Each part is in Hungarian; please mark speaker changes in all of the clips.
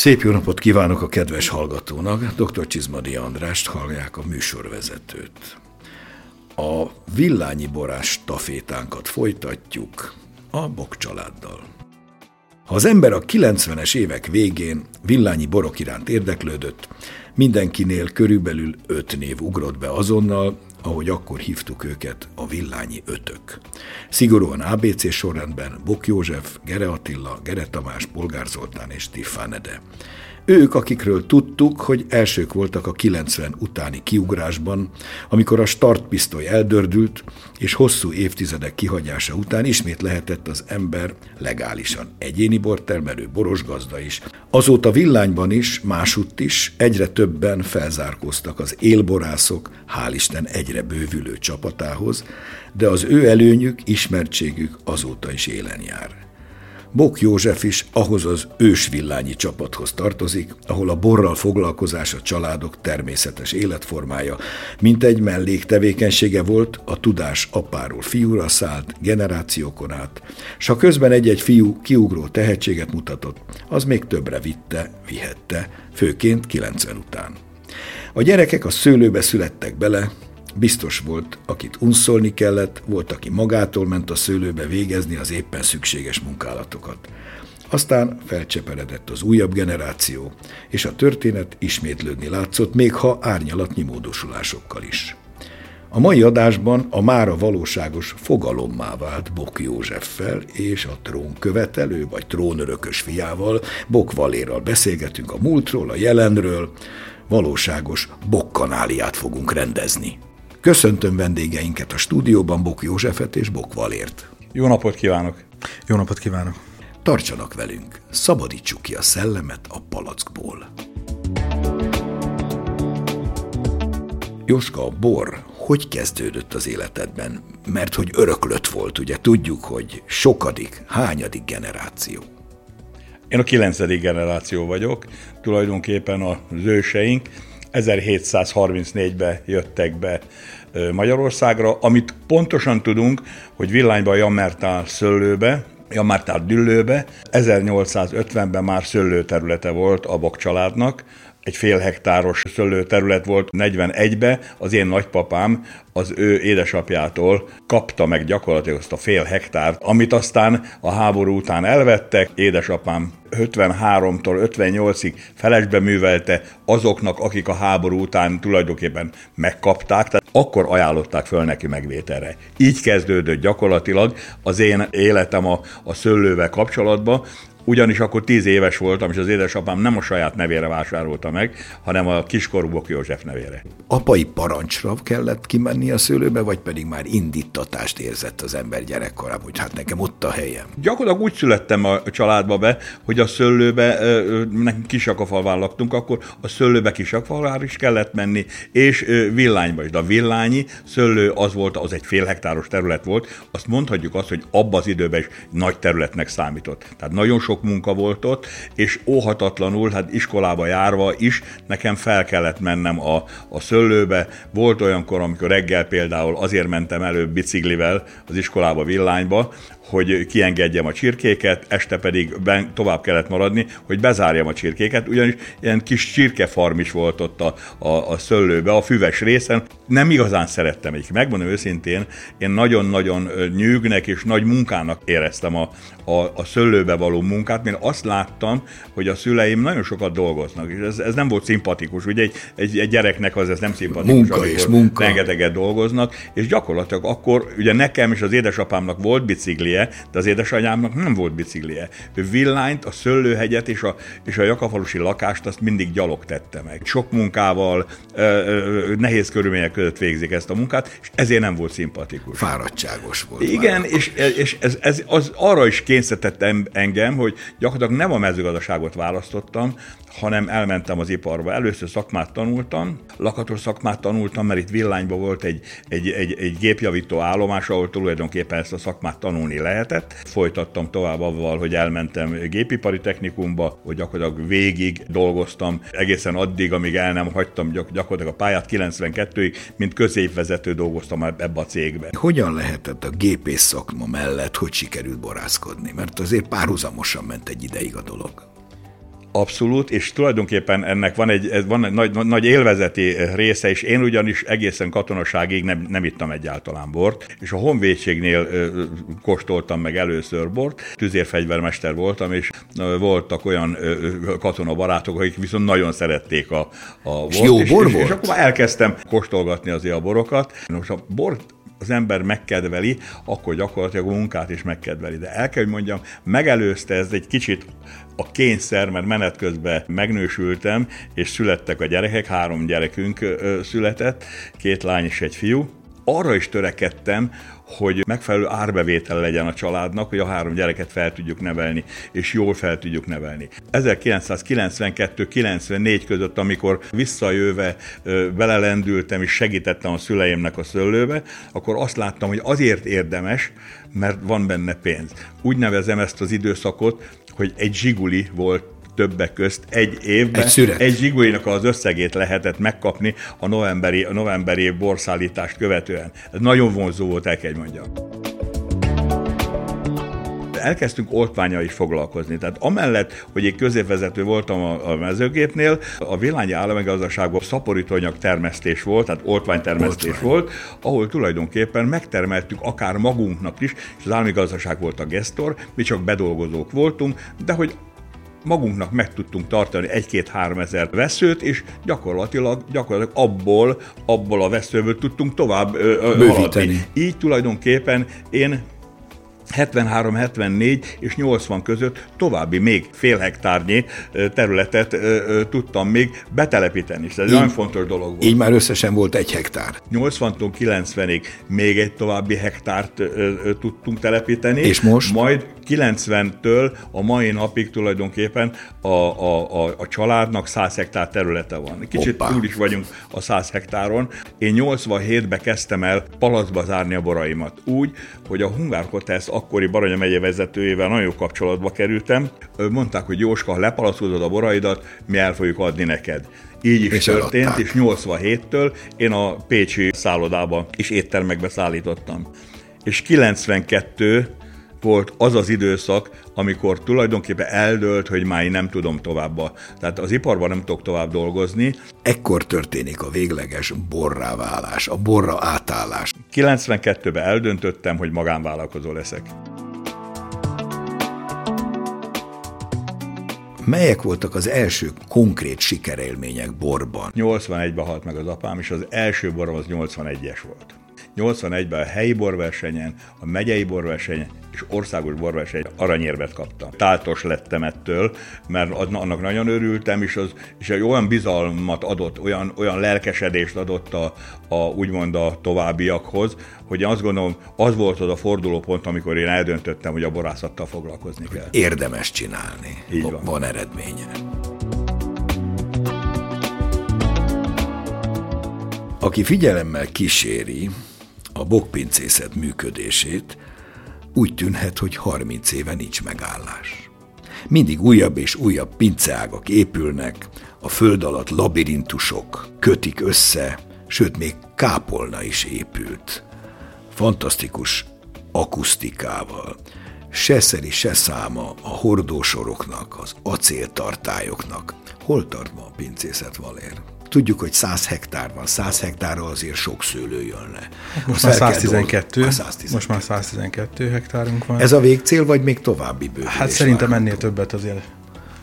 Speaker 1: Szép jó napot kívánok a kedves hallgatónak, dr. Csizmadi Andrást hallják a műsorvezetőt. A villányi borás tafétánkat folytatjuk a Bok családdal. Ha az ember a 90-es évek végén villányi borok iránt érdeklődött, mindenkinél körülbelül öt név ugrott be azonnal, ahogy akkor hívtuk őket, a villányi ötök. Szigorúan ABC sorrendben Bok József, Gere Attila, Gere Tamás, Polgár Zoltán és Tiffanede. Ők, akikről tudtuk, hogy elsők voltak a 90 utáni kiugrásban, amikor a startpisztoly eldördült, és hosszú évtizedek kihagyása után ismét lehetett az ember legálisan egyéni bortermelő, boros gazda is. Azóta villányban is, másutt is egyre többen felzárkóztak az élborászok, hál' Isten egyre bővülő csapatához, de az ő előnyük, ismertségük azóta is élen jár. Bok József is ahhoz az ősvillányi csapathoz tartozik, ahol a borral foglalkozás a családok természetes életformája, mint egy melléktevékenysége volt, a tudás apáról fiúra szállt, generációkon át, s ha közben egy-egy fiú kiugró tehetséget mutatott, az még többre vitte, vihette, főként 90 után. A gyerekek a szőlőbe születtek bele, Biztos volt, akit unszolni kellett, volt, aki magától ment a szőlőbe végezni az éppen szükséges munkálatokat. Aztán felcseperedett az újabb generáció, és a történet ismétlődni látszott, még ha árnyalatnyi módosulásokkal is. A mai adásban a mára valóságos fogalommá vált Bok Józseffel és a trónkövetelő vagy trónörökös fiával, Bok Valérral beszélgetünk a múltról, a jelenről, valóságos bokkanáliát fogunk rendezni. Köszöntöm vendégeinket a stúdióban, Bok Józsefet és Bok Valért.
Speaker 2: Jó napot kívánok!
Speaker 3: Jó napot kívánok!
Speaker 1: Tartsanak velünk, szabadítsuk ki a szellemet a palackból. Jóska, a bor hogy kezdődött az életedben? Mert hogy öröklött volt, ugye tudjuk, hogy sokadik, hányadik generáció.
Speaker 2: Én a kilencedik generáció vagyok, tulajdonképpen az őseink 1734-ben jöttek be Magyarországra, amit pontosan tudunk, hogy villányba Jammertál szöllőbe, Jammertál düllőbe, 1850-ben már szőlőterülete volt a Bok családnak, egy fél hektáros szőlőterület volt 41-be, az én nagypapám az ő édesapjától kapta meg gyakorlatilag azt a fél hektárt, amit aztán a háború után elvettek. Édesapám 53-tól 58-ig felesbe művelte azoknak, akik a háború után tulajdonképpen megkapták, tehát akkor ajánlották föl neki megvételre. Így kezdődött gyakorlatilag az én életem a, a szőlővel kapcsolatban, ugyanis akkor tíz éves voltam, és az édesapám nem a saját nevére vásárolta meg, hanem a kiskorú Bok József nevére.
Speaker 1: Apai parancsra kellett kimenni a szőlőbe, vagy pedig már indítatást érzett az ember gyerekkorában, hogy hát nekem ott a helyem?
Speaker 2: Gyakorlatilag úgy születtem a családba be, hogy a szőlőbe, nekünk Kisakafalván laktunk, akkor a szőlőbe Kisakafalván is kellett menni, és villányba is. De a villányi szőlő az volt, az egy fél hektáros terület volt, azt mondhatjuk azt, hogy abban az időben is nagy területnek számított. Tehát nagyon sok munka volt ott, és óhatatlanul, hát iskolába járva is nekem fel kellett mennem a, a szöllőbe. Volt olyankor, amikor reggel például azért mentem előbb biciklivel az iskolába villányba, hogy kiengedjem a csirkéket, este pedig ben, tovább kellett maradni, hogy bezárjam a csirkéket, ugyanis ilyen kis csirkefarm is volt ott a, a, a szöllőbe, a füves részen. Nem igazán szerettem egy. Megmondom őszintén, én nagyon-nagyon nyűgnek és nagy munkának éreztem a, a, a szöllőbe való munkát, mert azt láttam, hogy a szüleim nagyon sokat dolgoznak, és ez, ez nem volt szimpatikus. Ugye egy, egy, egy gyereknek az ez nem szimpatikus,
Speaker 1: munka és munka.
Speaker 2: rengeteget dolgoznak, és gyakorlatilag akkor ugye nekem és az édesapámnak volt biciklije, de az édesanyámnak nem volt biciklije. Ő villányt, a Szöllőhegyet és a, és a Jakafalusi lakást azt mindig gyalog tette meg. Sok munkával, ö, ö, nehéz körülmények között végzik ezt a munkát, és ezért nem volt szimpatikus.
Speaker 1: Fáradtságos volt.
Speaker 2: Igen, és, és ez, ez az arra is kényszerített engem, hogy gyakorlatilag nem a mezőgazdaságot választottam, hanem elmentem az iparba. Először szakmát tanultam, lakatos szakmát tanultam, mert itt Villányban volt egy, egy, egy, egy gépjavító állomás, ahol tulajdonképpen ezt a szakmát tanulni lehetett. Folytattam tovább avval, hogy elmentem gépipari technikumba, hogy gyakorlatilag végig dolgoztam, egészen addig, amíg el nem hagytam gyakorlatilag a pályát 92-ig, mint középvezető dolgoztam ebbe a cégbe.
Speaker 1: Hogyan lehetett a gépész szakma mellett, hogy sikerült borászkodni? Mert azért párhuzamosan ment egy ideig a dolog.
Speaker 2: Abszolút, és tulajdonképpen ennek van egy, van egy nagy, nagy élvezeti része, és én ugyanis egészen katonaságig nem, nem ittam egyáltalán bort, és a honvédségnél ö, kóstoltam meg először bort, tüzérfegyvermester voltam, és ö, voltak olyan ö, katona barátok, akik viszont nagyon szerették a, a bort.
Speaker 1: És jó bor
Speaker 2: és,
Speaker 1: volt?
Speaker 2: És, és akkor elkezdtem kóstolgatni azért a borokat. Most a bort az ember megkedveli, akkor gyakorlatilag a munkát is megkedveli. De el kell, hogy mondjam, megelőzte ez egy kicsit a kényszer, mert menet közben megnősültem, és születtek a gyerekek, három gyerekünk született, két lány és egy fiú. Arra is törekedtem, hogy megfelelő árbevétel legyen a családnak, hogy a három gyereket fel tudjuk nevelni, és jól fel tudjuk nevelni. 1992-94 között, amikor visszajöve belelendültem és segítettem a szüleimnek a szőlőbe, akkor azt láttam, hogy azért érdemes, mert van benne pénz. Úgy nevezem ezt az időszakot, hogy egy zsiguli volt többek közt egy évben
Speaker 1: egy,
Speaker 2: egy zsigulinak az összegét lehetett megkapni a novemberi, a novemberi borszállítást követően. Ez nagyon vonzó volt, el kell mondjam elkezdtünk oltványal is foglalkozni. Tehát amellett, hogy egy középvezető voltam a, a mezőgépnél, a villányi államigazdaságban szaporítóanyag termesztés volt, tehát oltványtermesztés Oltvány. volt, ahol tulajdonképpen megtermeltük akár magunknak is, és az államigazdaság volt a gestor, mi csak bedolgozók voltunk, de hogy magunknak meg tudtunk tartani egy-két-három ezer veszőt, és gyakorlatilag, gyakorlatilag abból, abból a veszőből tudtunk tovább ö, haladni. Így tulajdonképpen én 73-74 és 80 között további még fél hektárnyi területet tudtam még betelepíteni. Ez egy nagyon fontos dolog volt.
Speaker 1: Így már összesen volt egy hektár.
Speaker 2: 80-tól 90-ig még egy további hektárt tudtunk telepíteni.
Speaker 1: És most?
Speaker 2: Majd 90-től a mai napig tulajdonképpen a, a, a, a családnak 100 hektár területe van. Kicsit Hoppá. túl is vagyunk a 100 hektáron. Én 87-ben kezdtem el palacba zárni a boraimat. Úgy, hogy a Hungár Hotels akkori Baranya megye vezetőjével nagyon jó kapcsolatba kerültem. Mondták, hogy Jóska, ha lepalacozod a boraidat, mi el fogjuk adni neked. Így is és történt, eladták. és 87-től én a Pécsi szállodába és éttermekbe szállítottam. És 92 volt az az időszak, amikor tulajdonképpen eldőlt, hogy már én nem tudom tovább. Tehát az iparban nem tudok tovább dolgozni.
Speaker 1: Ekkor történik a végleges borrá válás, a borra átállás.
Speaker 2: 92-ben eldöntöttem, hogy magánvállalkozó leszek.
Speaker 1: Melyek voltak az első konkrét sikerélmények borban?
Speaker 2: 81-ben halt meg az apám, és az első borom az 81-es volt. 81-ben a helyi borversenyen, a megyei borversenyen és országos borverseny aranyérvet kaptam. Táltos lettem ettől, mert annak nagyon örültem, és, az, és egy olyan bizalmat adott, olyan, olyan lelkesedést adott a, a, úgymond a továbbiakhoz, hogy azt gondolom, az volt az a fordulópont, amikor én eldöntöttem, hogy a borászattal foglalkozni kell.
Speaker 1: Érdemes csinálni.
Speaker 2: Így van.
Speaker 1: Van eredménye. Aki figyelemmel kíséri a bokpincészet működését, úgy tűnhet, hogy 30 éve nincs megállás. Mindig újabb és újabb pinceágak épülnek, a föld alatt labirintusok kötik össze, sőt még kápolna is épült. Fantasztikus akusztikával, se szeri, se száma a hordósoroknak, az acéltartályoknak. Hol tart ma a pincészet, Valér? Tudjuk, hogy 100 hektár van, 100 hektárra azért sok szőlő jön le.
Speaker 3: Most már 112, már 112. Most már 112 hektárunk van.
Speaker 1: Ez a végcél, vagy még további bővülés?
Speaker 3: Hát szerintem ennél többet azért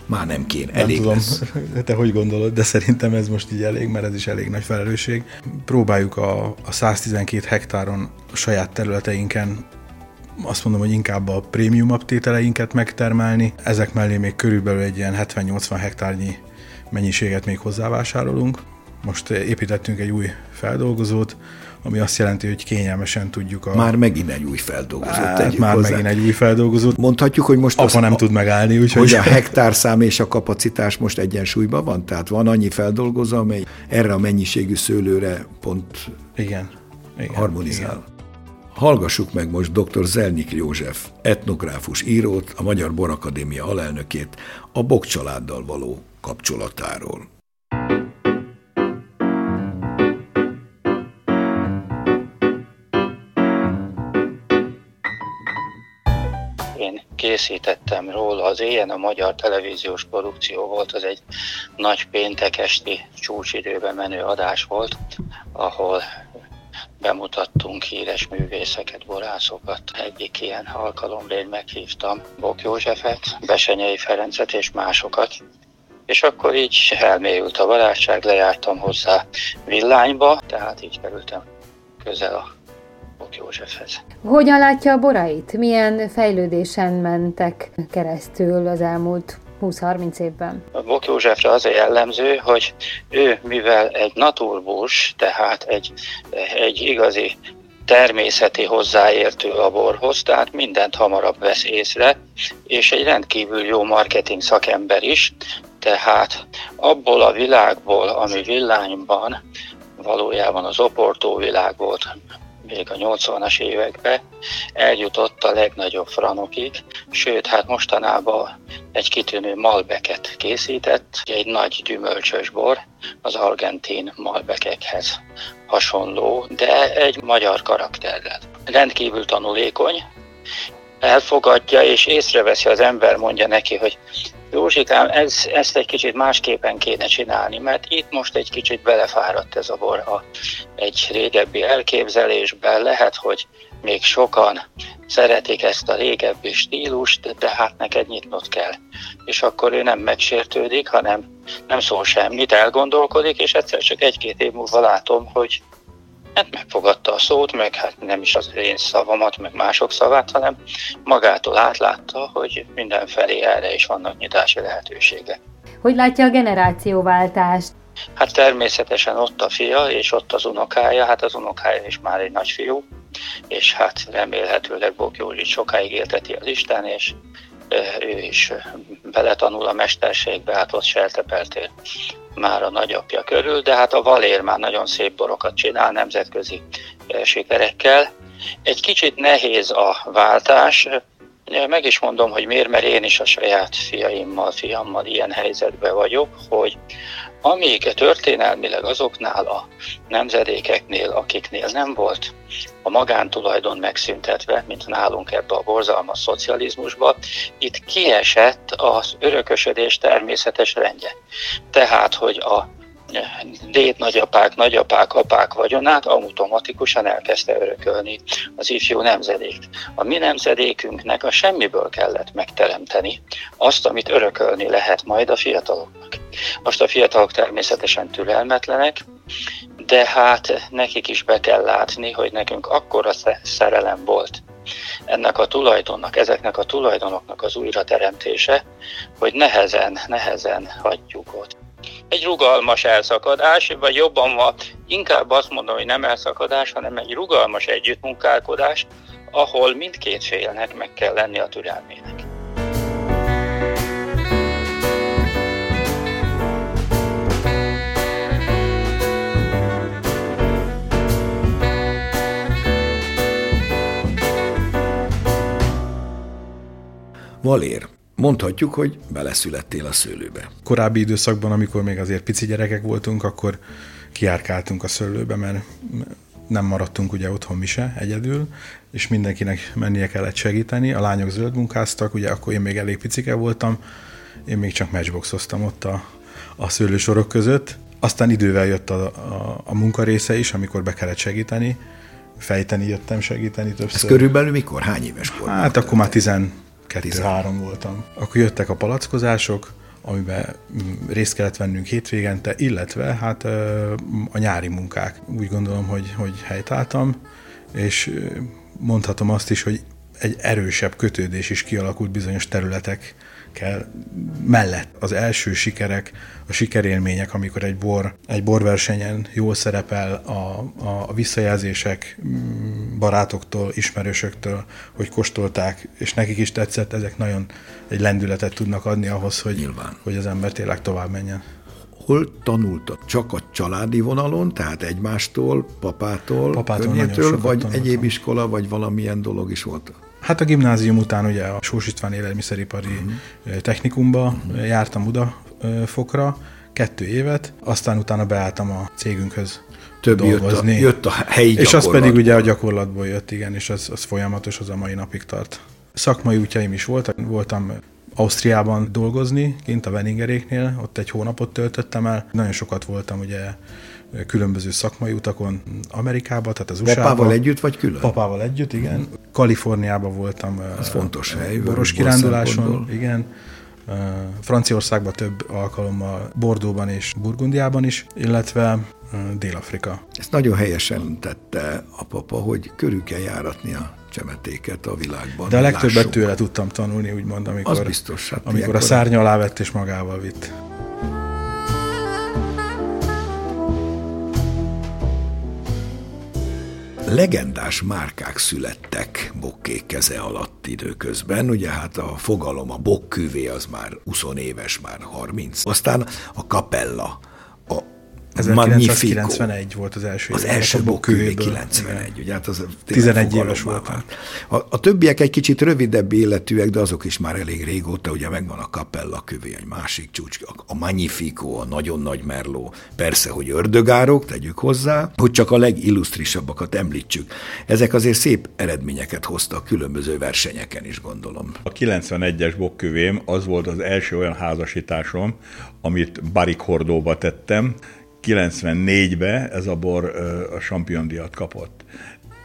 Speaker 1: már nem kéne, elég nem tudom, lesz.
Speaker 3: te hogy gondolod, de szerintem ez most így elég, mert ez is elég nagy felelősség. Próbáljuk a, a 112 hektáron a saját területeinken azt mondom, hogy inkább a prémium tételeinket megtermelni. Ezek mellé még körülbelül egy ilyen 70-80 hektárnyi mennyiséget még hozzávásárolunk. Most építettünk egy új feldolgozót, ami azt jelenti, hogy kényelmesen tudjuk a...
Speaker 1: Már megint egy új feldolgozót
Speaker 3: hát, Már hozzá. megint egy új feldolgozót.
Speaker 1: Mondhatjuk, hogy most...
Speaker 3: Apa nem a, tud megállni, úgyhogy...
Speaker 1: Hogy a hektárszám és a kapacitás most egyensúlyban van? Tehát van annyi feldolgozó, amely erre a mennyiségű szőlőre pont
Speaker 3: igen, igen,
Speaker 1: harmonizál. Igen. Hallgassuk meg most dr. Zelnik József, etnográfus írót, a Magyar Borakadémia alelnökét a Bok családdal való kapcsolatáról.
Speaker 4: készítettem róla. Az éjjel a magyar televíziós produkció volt, az egy nagy péntekesti csúcsidőben menő adás volt, ahol bemutattunk híres művészeket, borászokat. Egyik ilyen alkalomra én meghívtam Bok Józsefet, Besenyei Ferencet és másokat. És akkor így elmélyült a barátság, lejártam hozzá villányba, tehát így kerültem közel a Bok Józsefhez.
Speaker 5: Hogyan látja a borait? Milyen fejlődésen mentek keresztül az elmúlt 20-30 évben?
Speaker 4: A Bok Józsefre az a jellemző, hogy ő, mivel egy naturbus, tehát egy, egy igazi természeti hozzáértő a borhoz, tehát mindent hamarabb vesz észre, és egy rendkívül jó marketing szakember is, tehát abból a világból, ami villányban valójában az oportó világ volt, még a 80-as években eljutott a legnagyobb franokig, sőt, hát mostanában egy kitűnő malbeket készített, egy nagy gyümölcsös bor, az argentin malbekekhez hasonló, de egy magyar karakterrel. Rendkívül tanulékony, elfogadja és észreveszi az ember, mondja neki, hogy Józsikám, ez, ezt egy kicsit másképpen kéne csinálni, mert itt most egy kicsit belefáradt ez a bor a, egy régebbi elképzelésben. Lehet, hogy még sokan szeretik ezt a régebbi stílust, de hát neked nyitnod kell. És akkor ő nem megsértődik, hanem nem szól semmit, elgondolkodik, és egyszer csak egy-két év múlva látom, hogy hát megfogadta a szót, meg hát nem is az én szavamat, meg mások szavát, hanem magától átlátta, hogy mindenfelé erre is vannak nyitási lehetőségek.
Speaker 5: Hogy látja a generációváltást?
Speaker 4: Hát természetesen ott a fia, és ott az unokája, hát az unokája is már egy nagyfiú, és hát remélhetőleg Bok Józsi sokáig élteti a listán, és ő is beletanul a mesterségbe, hát ott sertepeltél már a nagyapja körül, de hát a Valér már nagyon szép borokat csinál nemzetközi sikerekkel. Egy kicsit nehéz a váltás, meg is mondom, hogy miért, mert én is a saját fiaimmal, fiammal ilyen helyzetben vagyok, hogy amíg történelmileg azoknál a nemzedékeknél, akiknél nem volt a magántulajdon megszüntetve, mint nálunk ebbe a borzalmas szocializmusba, itt kiesett az örökösödés természetes rendje. Tehát, hogy a déd nagyapák, nagyapák, apák vagyonát automatikusan elkezdte örökölni az ifjú nemzedék. A mi nemzedékünknek a semmiből kellett megteremteni azt, amit örökölni lehet majd a fiataloknak. Most a fiatalok természetesen türelmetlenek, de hát nekik is be kell látni, hogy nekünk akkora szerelem volt ennek a tulajdonnak, ezeknek a tulajdonoknak az újrateremtése, hogy nehezen, nehezen hagyjuk ott egy rugalmas elszakadás, vagy jobban van, inkább azt mondom, hogy nem elszakadás, hanem egy rugalmas együttmunkálkodás, ahol mindkét félnek meg kell lenni a türelmének.
Speaker 1: Valér, Mondhatjuk, hogy beleszülettél a szőlőbe.
Speaker 3: Korábbi időszakban, amikor még azért pici gyerekek voltunk, akkor kiárkáltunk a szőlőbe, mert nem maradtunk ugye otthon mi se egyedül, és mindenkinek mennie kellett segíteni. A lányok zöld munkáztak, ugye akkor én még elég picike voltam, én még csak matchboxoztam ott a, a szőlősorok között. Aztán idővel jött a, a, a munka része is, amikor be kellett segíteni, fejteni jöttem segíteni többször.
Speaker 1: Ez körülbelül mikor? Hány éves korban?
Speaker 3: Hát akkor már 10, kettő-három voltam. Akkor jöttek a palackozások, amiben mm, részt kellett vennünk hétvégente, illetve hát a nyári munkák. Úgy gondolom, hogy, hogy helytáltam, és mondhatom azt is, hogy egy erősebb kötődés is kialakult bizonyos területek kell mellett. Az első sikerek, a sikerélmények, amikor egy bor, egy borversenyen jól szerepel a, a, a visszajelzések mm, barátoktól, ismerősöktől, hogy kóstolták, és nekik is tetszett, ezek nagyon egy lendületet tudnak adni ahhoz, hogy, Nyilván. hogy az ember tényleg tovább menjen
Speaker 1: hol tanultak? Csak a családi vonalon, tehát egymástól, papától,
Speaker 3: papától vagy
Speaker 1: tanultam. egyéb iskola, vagy valamilyen dolog is volt?
Speaker 3: Hát a gimnázium után ugye a Sós István élelmiszeripari uh-huh. technikumba uh-huh. jártam Budafokra, kettő évet, aztán utána beálltam a cégünkhöz
Speaker 1: Több dolgozni. Jött a, jött a helyi
Speaker 3: És az pedig ugye a gyakorlatból jött, igen, és az, az folyamatos, az a mai napig tart. Szakmai útjaim is voltak. Voltam Ausztriában dolgozni, kint a Veningeréknél, ott egy hónapot töltöttem el. Nagyon sokat voltam ugye különböző szakmai utakon Amerikába, tehát az
Speaker 1: USA-ba. Papával együtt, vagy külön?
Speaker 3: Papával együtt, igen. Kaliforniában voltam.
Speaker 1: Ez fontos hely.
Speaker 3: Boros kiránduláson, igen. Franciaországban több alkalommal, Bordóban és Burgundiában is, illetve Dél-Afrika.
Speaker 1: Ezt nagyon helyesen tette a papa, hogy körül kell járatni a csemetéket a világban.
Speaker 3: De a legtöbbet lássuk. tőle tudtam tanulni, úgymond, amikor,
Speaker 1: Az biztos, hát
Speaker 3: amikor a szárny alá vett és magával vitt.
Speaker 1: Legendás márkák születtek bokkék keze alatt időközben. Ugye hát a fogalom, a bokküvé az már 20 éves, már 30. Aztán a kapella,
Speaker 3: 1991 volt az első.
Speaker 1: Az első Boküvé 91, ugye hát az
Speaker 3: 11 éves volt.
Speaker 1: A, a többiek egy kicsit rövidebb életűek, de azok is már elég régóta, ugye megvan a Capella küvé, egy másik csúcs, a Magnifico, a nagyon nagy merló, persze, hogy ördögárok, tegyük hozzá, hogy csak a legillusztrisabbakat említsük. Ezek azért szép eredményeket hoztak különböző versenyeken is, gondolom.
Speaker 2: A 91-es bokkövém az volt az első olyan házasításom, amit Barik Hordóba tettem, 94-be ez a bor a Champion kapott.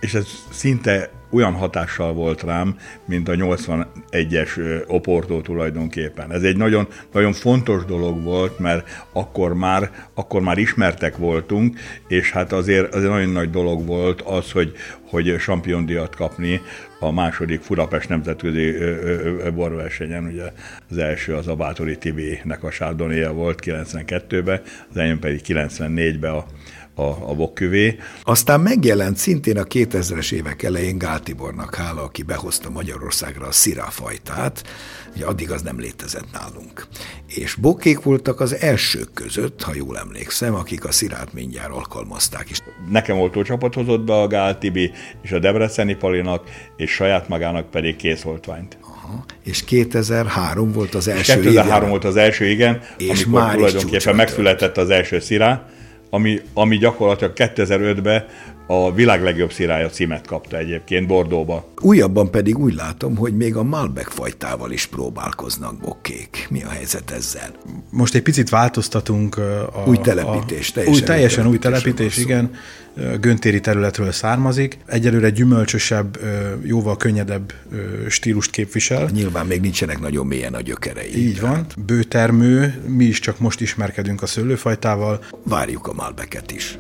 Speaker 2: És ez szinte olyan hatással volt rám, mint a 81-es Oportó tulajdonképpen. Ez egy nagyon, nagyon fontos dolog volt, mert akkor már, akkor már ismertek voltunk, és hát azért, azért nagyon nagy dolog volt az, hogy, hogy díjat kapni a második Furapest nemzetközi borversenyen, ugye az első az a Bátori Tibi-nek a sárdonéja volt 92-ben, az enyém pedig 94-ben a a, a bokküvé.
Speaker 1: Aztán megjelent szintén a 2000-es évek elején Gál Tibornak hála, aki behozta Magyarországra a sziráfajtát, ugye addig az nem létezett nálunk. És bokkék voltak az elsők között, ha jól emlékszem, akik a szirát mindjárt alkalmazták is.
Speaker 2: Nekem oltó csapat hozott be a Gál Tibi és a Debreceni Palinak, és saját magának pedig készoltványt.
Speaker 1: Aha. És 2003 volt az első,
Speaker 2: 2003 igen. volt az első, igen, és amikor már tulajdonképpen megszületett az első szirá, ami, ami gyakorlatilag 2005-ben a világ legjobb szirája címet kapta egyébként Bordóba.
Speaker 1: Újabban pedig úgy látom, hogy még a Malbec fajtával is próbálkoznak bokkék. Mi a helyzet ezzel?
Speaker 3: Most egy picit változtatunk.
Speaker 1: A, új telepítés,
Speaker 3: a, teljesen, új, teljesen új telepítés, igen. Göntéri területről származik. Egyelőre gyümölcsösebb, jóval könnyedebb stílust képvisel.
Speaker 1: Nyilván még nincsenek nagyon mélyen a gyökerei.
Speaker 3: Így van. Bőtermő, mi is csak most ismerkedünk a szőlőfajtával.
Speaker 1: Várjuk a Malbeket is.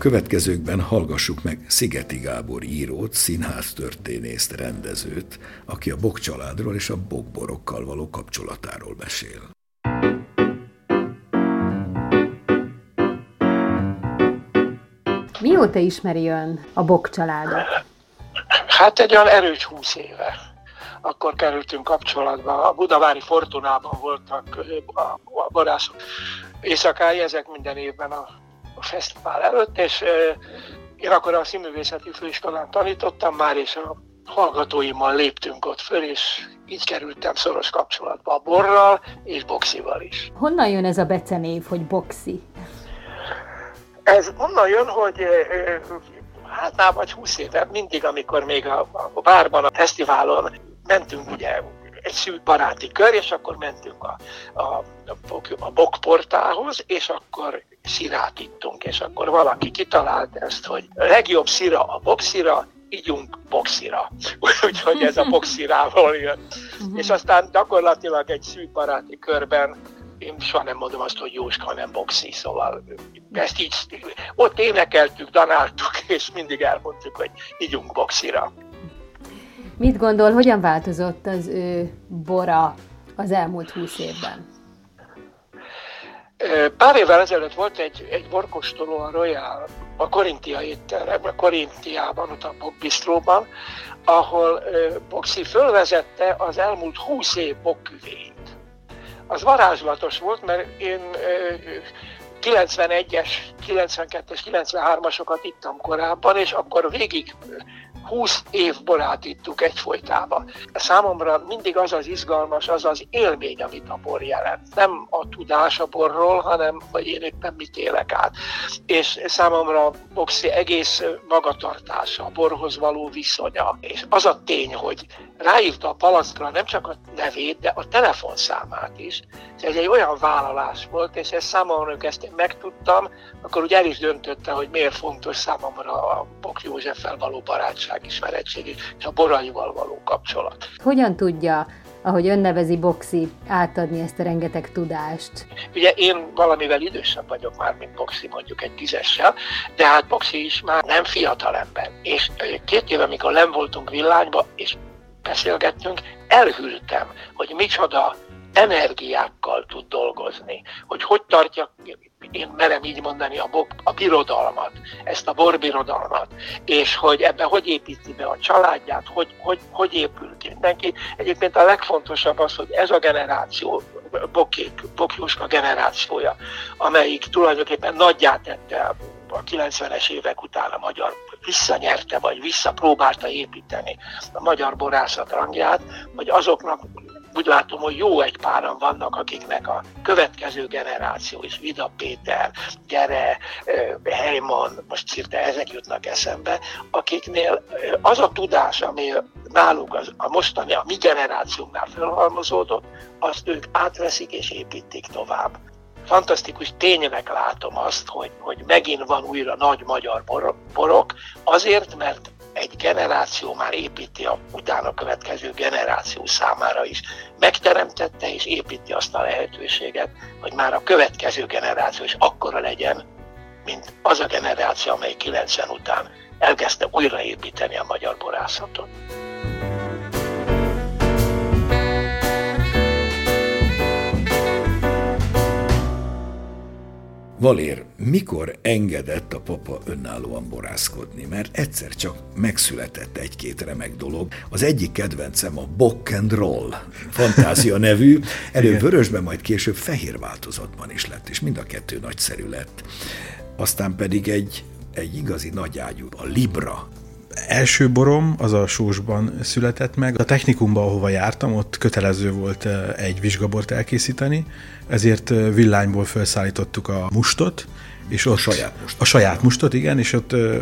Speaker 1: Következőkben hallgassuk meg Szigeti Gábor írót, színháztörténészt, rendezőt, aki a Bok családról és a bokborokkal való kapcsolatáról mesél.
Speaker 5: Mióta ismeri ön a Bok családot?
Speaker 6: Hát egy olyan erős húsz éve. Akkor kerültünk kapcsolatba. A Budavári Fortunában voltak a borászok éjszakái, ezek minden évben a a fesztivál előtt, és én akkor a színművészeti főiskolán tanítottam már, és a hallgatóimmal léptünk ott föl, és így kerültem szoros kapcsolatba a borral és boxival is.
Speaker 5: Honnan jön ez a becenév, hogy boxi?
Speaker 6: Ez onnan jön, hogy hát már vagy 20 éve, mindig, amikor még a, a bárban, a fesztiválon mentünk ugye egy szűk baráti kör, és akkor mentünk a, a, a, a bokportához, és akkor szirát ittunk, és akkor valaki kitalált ezt, hogy a legjobb szira a boxira, ígyunk boxira. Úgyhogy ez a boxirával jön. Uh-huh. És aztán gyakorlatilag egy szűk baráti körben én soha nem mondom azt, hogy Jóska, hanem boxi, szóval ezt így ott énekeltük, danáltuk, és mindig elmondtuk, hogy ígyunk boxira.
Speaker 5: Mit gondol, hogyan változott az ő bora az elmúlt húsz évben?
Speaker 6: Pár évvel ezelőtt volt egy, egy borkostoló a Royal, a Korintia étterem, a Korintiában, ott a Bistróban, ahol Boxi fölvezette az elmúlt 20 év bokküvét. Az varázslatos volt, mert én 91-es, 92-es, 93-asokat ittam korábban, és akkor végig 20 év borát ittuk egyfolytában. Számomra mindig az az izgalmas, az az élmény, amit a bor jelent. Nem a tudás a borról, hanem hogy én éppen mit élek át. És számomra Boxi egész magatartása, a borhoz való viszonya, és az a tény, hogy ráírta a palackra nem csak a nevét, de a telefonszámát is. Ez egy olyan vállalás volt, és ez számomra, amikor ezt én megtudtam, akkor úgy el is döntötte, hogy miért fontos számomra a Bok Józseffel való barátság, ismerettség és a boraival való kapcsolat.
Speaker 5: Hogyan tudja ahogy ön nevezi Boxi, átadni ezt a rengeteg tudást?
Speaker 6: Ugye én valamivel idősebb vagyok már, mint Boxi, mondjuk egy tízessel, de hát Boxi is már nem fiatal ember. És két éve, amikor nem voltunk villányba, és beszélgettünk, elhűltem, hogy micsoda energiákkal tud dolgozni, hogy hogy tartja, én merem így mondani, a, bok, a birodalmat, ezt a borbirodalmat, és hogy ebbe hogy építi be a családját, hogy, hogy, hogy épül ki neki. Egyébként a legfontosabb az, hogy ez a generáció, Bokék, Bokjuska generációja, amelyik tulajdonképpen nagyját tette a 90-es évek után a magyar visszanyerte, vagy visszapróbálta építeni a magyar borászat rangját, hogy azoknak úgy látom, hogy jó egy páran vannak, akiknek a következő generáció is, Vida Péter, Gyere, Heyman, most szinte ezek jutnak eszembe, akiknél az a tudás, ami náluk az, a mostani, a mi generációnknál felhalmozódott, azt ők átveszik és építik tovább. Fantasztikus ténynek látom azt, hogy, hogy megint van újra nagy magyar borok, azért, mert egy generáció már építi a utána következő generáció számára is. Megteremtette és építi azt a lehetőséget, hogy már a következő generáció is akkora legyen, mint az a generáció, amely 90 után elkezdte újraépíteni a magyar borászatot.
Speaker 1: Valér, mikor engedett a papa önállóan borászkodni? Mert egyszer csak megszületett egy-két remek dolog. Az egyik kedvencem a Bock and Roll fantázia nevű, előbb vörösben, majd később fehér változatban is lett, és mind a kettő nagyszerű lett. Aztán pedig egy, egy igazi nagyágyú, a Libra
Speaker 3: első borom az a Sósban született meg. A technikumban, ahova jártam, ott kötelező volt eh, egy vizsgabort elkészíteni, ezért eh, villányból felszállítottuk a mustot, és ott, a
Speaker 1: saját mustot.
Speaker 3: A saját mustot, igen, és ott ö,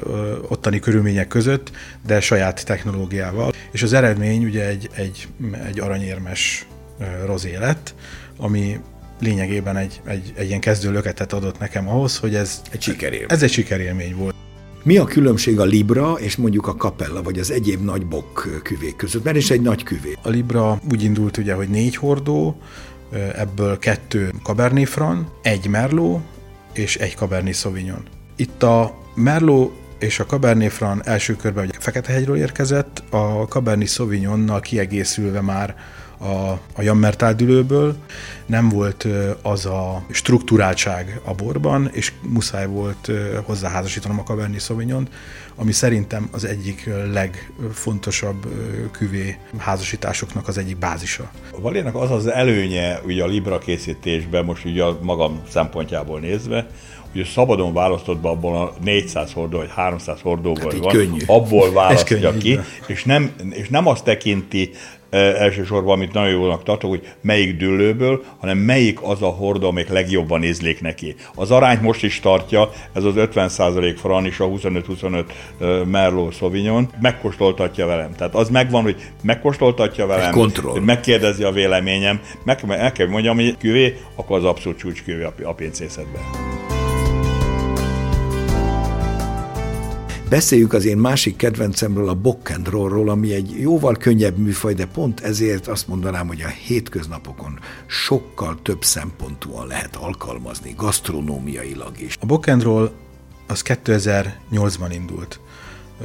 Speaker 3: ottani körülmények között, de saját technológiával. És az eredmény ugye egy, egy, egy aranyérmes rozé lett, ami lényegében egy, egy, egy ilyen kezdő löketet adott nekem ahhoz, hogy ez
Speaker 1: egy sikerélmény.
Speaker 3: Ez egy sikerélmény volt.
Speaker 1: Mi a különbség a Libra és mondjuk a Capella, vagy az egyéb nagy bok küvék között? Mert is egy nagy küvé.
Speaker 3: A Libra úgy indult ugye, hogy négy hordó, ebből kettő Cabernet Franc, egy Merlot és egy Cabernet Sauvignon. Itt a Merlot és a Cabernet Franc első körben ugye Feketehegyről érkezett, a Cabernet Sauvignonnal kiegészülve már a, a jammertáldülőből, nem volt az a struktúráltság a borban, és muszáj volt hozzáházasítanom a Cabernet sauvignon ami szerintem az egyik legfontosabb küvé házasításoknak az egyik bázisa.
Speaker 2: A Valénak az az előnye ugye a Libra készítésben, most ugye a magam szempontjából nézve, hogy szabadon választott be abból a 400 hordó vagy 300 hordóból hát van, könnyű. abból választja könnyű, ki, és nem, és nem azt tekinti elsősorban, amit nagyon jónak tartok, hogy melyik dőlőből, hanem melyik az a hordó, amelyik legjobban ízlék neki. Az arányt most is tartja, ez az 50% Fran és a 25-25 Merlot Sauvignon, megkóstoltatja velem. Tehát az megvan, hogy megkóstoltatja velem, hogy megkérdezi a véleményem, meg, meg kell mondjam, hogy küvé, akkor az abszolút csúcsküvé a, a pénzészetben.
Speaker 1: Beszéljük az én másik kedvencemről, a rollról, ami egy jóval könnyebb műfaj, de pont ezért azt mondanám, hogy a hétköznapokon sokkal több szempontúan lehet alkalmazni, gasztronómiailag is.
Speaker 3: A roll az 2008-ban indult.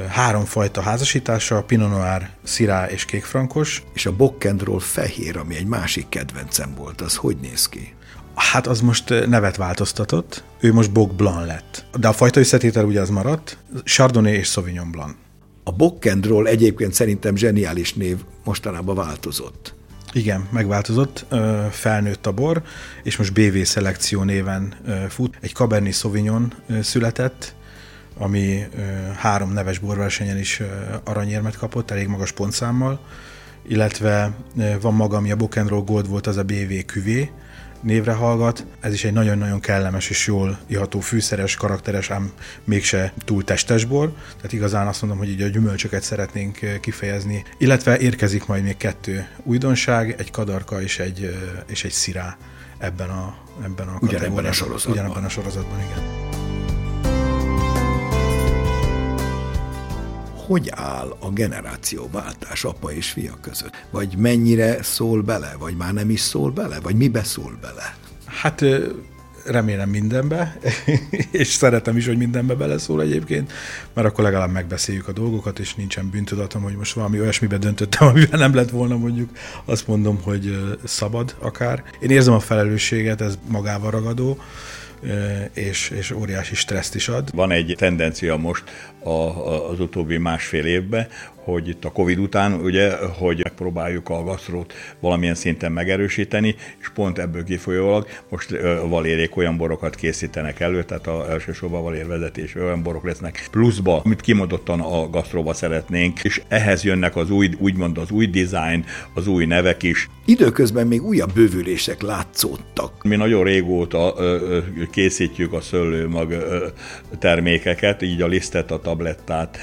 Speaker 3: Három fajta házasítása, Pinot Noir, Syrah és kékfrankos.
Speaker 1: És a roll fehér, ami egy másik kedvencem volt, az hogy néz ki?
Speaker 3: Hát az most nevet változtatott, ő most Boc Blanc lett. De a fajta összetétel ugye az maradt, Chardonnay és Sauvignon Blanc.
Speaker 1: A Bockendról egyébként szerintem zseniális név mostanában változott.
Speaker 3: Igen, megváltozott, felnőtt a bor, és most BV szelekció néven fut. Egy Cabernet Sauvignon született, ami három neves borversenyen is aranyérmet kapott, elég magas pontszámmal, illetve van maga, ami a Bokenroll Gold volt, az a BV küvé, névre hallgat. Ez is egy nagyon-nagyon kellemes és jól iható fűszeres, karakteres, ám mégse túl testes bor. Tehát igazán azt mondom, hogy így a gyümölcsöket szeretnénk kifejezni. Illetve érkezik majd még kettő újdonság, egy kadarka és egy, és egy szirá ebben a, ebben a
Speaker 1: Ugyanebben a sorozatban.
Speaker 3: Ugyanebben a sorozatban, igen.
Speaker 1: Hogy áll a generációváltás apa és fia között? Vagy mennyire szól bele, vagy már nem is szól bele, vagy mi beszól bele?
Speaker 3: Hát remélem mindenbe, és szeretem is, hogy mindenbe beleszól egyébként, mert akkor legalább megbeszéljük a dolgokat, és nincsen bűntudatom, hogy most valami olyasmibe döntöttem, amiben nem lett volna mondjuk, azt mondom, hogy szabad akár. Én érzem a felelősséget, ez magával ragadó, és, és óriási stresszt is ad.
Speaker 2: Van egy tendencia most a, az utóbbi másfél évben, hogy itt a Covid után, ugye, hogy megpróbáljuk a gasztrót valamilyen szinten megerősíteni, és pont ebből kifolyólag most valérék olyan borokat készítenek elő, tehát a elsősorban valér vezetés olyan borok lesznek pluszba, amit kimondottan a gasztróba szeretnénk, és ehhez jönnek az új, úgymond az új design, az új nevek is.
Speaker 1: Időközben még újabb bővülések látszódtak.
Speaker 2: Mi nagyon régóta ö, készítjük a szőlőmag termékeket, így a lisztet, a tablettát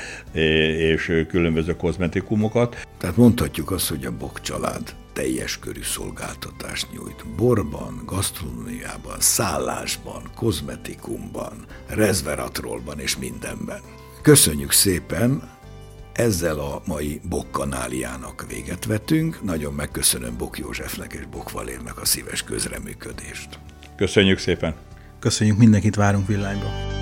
Speaker 2: és különböző kozmetikumokat.
Speaker 1: Tehát mondhatjuk azt, hogy a Bok család teljes körű szolgáltatást nyújt. Borban, gasztronómiában, szállásban, kozmetikumban, rezveratrolban és mindenben. Köszönjük szépen! Ezzel a mai Bok kanáliának véget vetünk. Nagyon megköszönöm Bok Józsefnek és Bok Valérnek a szíves közreműködést.
Speaker 2: Köszönjük szépen!
Speaker 3: Köszönjük, mindenkit várunk villányba!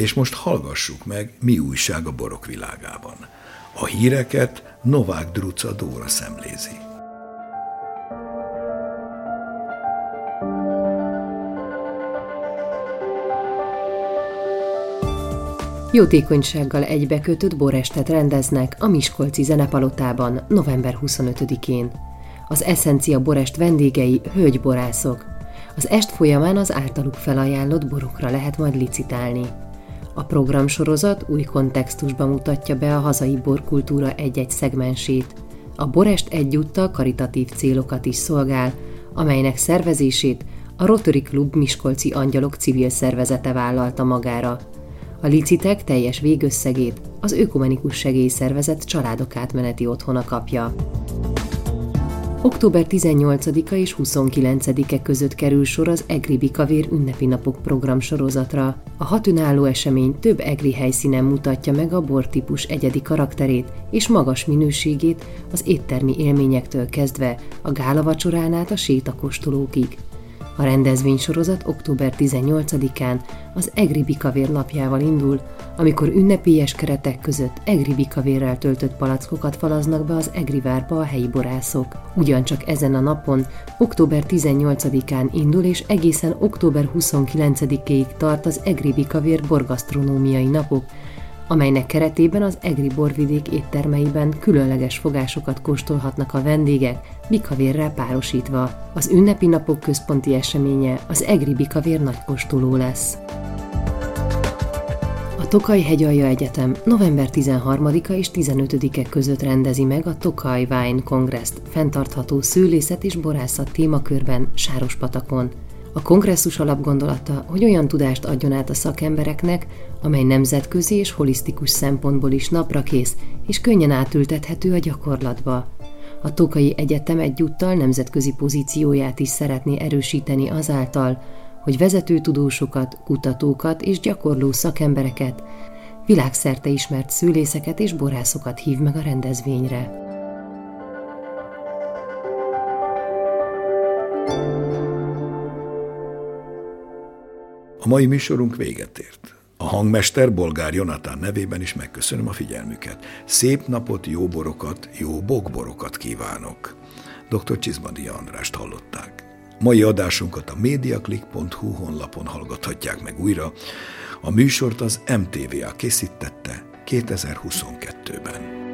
Speaker 1: És most hallgassuk meg, mi újság a borok világában. A híreket Novák Druca Dóra szemlézi.
Speaker 7: Jótékonysággal egybekötött borestet rendeznek a Miskolci Zenepalotában november 25-én. Az Essencia Borest vendégei hölgyborászok. Az est folyamán az általuk felajánlott borokra lehet majd licitálni. A programsorozat új kontextusban mutatja be a hazai borkultúra egy-egy szegmensét. A Borest egyúttal karitatív célokat is szolgál, amelynek szervezését a Rotary Klub Miskolci Angyalok civil szervezete vállalta magára. A licitek teljes végösszegét az Ökumenikus Segélyszervezet családok átmeneti otthona kapja. Október 18-a és 29-e között kerül sor az Egri Bikavér ünnepi napok program sorozatra. A hat önálló esemény több egri helyszínen mutatja meg a bortípus egyedi karakterét és magas minőségét az éttermi élményektől kezdve a gálavacsorán át a sétakostolókig. A rendezvénysorozat október 18-án az Egri Bikavér napjával indul, amikor ünnepélyes keretek között Egri Bikavérrel töltött palackokat falaznak be az Egri várba a helyi borászok. Ugyancsak ezen a napon, október 18-án indul és egészen október 29-ig tart az Egri Bikavér borgasztronómiai napok, amelynek keretében az Egri borvidék éttermeiben különleges fogásokat kóstolhatnak a vendégek, bikavérrel párosítva. Az ünnepi napok központi eseménye az Egri Bikavér nagykóstoló lesz. A Tokaj Hegyalja Egyetem november 13-a és 15-e között rendezi meg a Tokaj Wine Congress-t fenntartható szőlészet és borászat témakörben Sárospatakon. A kongresszus alapgondolata, hogy olyan tudást adjon át a szakembereknek, amely nemzetközi és holisztikus szempontból is naprakész és könnyen átültethető a gyakorlatba. A Tokai Egyetem egyúttal nemzetközi pozícióját is szeretné erősíteni azáltal, hogy vezető tudósokat, kutatókat és gyakorló szakembereket, világszerte ismert szülészeket és borászokat hív meg a rendezvényre.
Speaker 1: A mai műsorunk véget ért. A hangmester Bolgár Jonatán nevében is megköszönöm a figyelmüket. Szép napot, jó borokat, jó bokborokat kívánok. Dr. Csizmadi Andrást hallották. Mai adásunkat a mediaclick.hu honlapon hallgathatják meg újra. A műsort az MTVA készítette 2022-ben.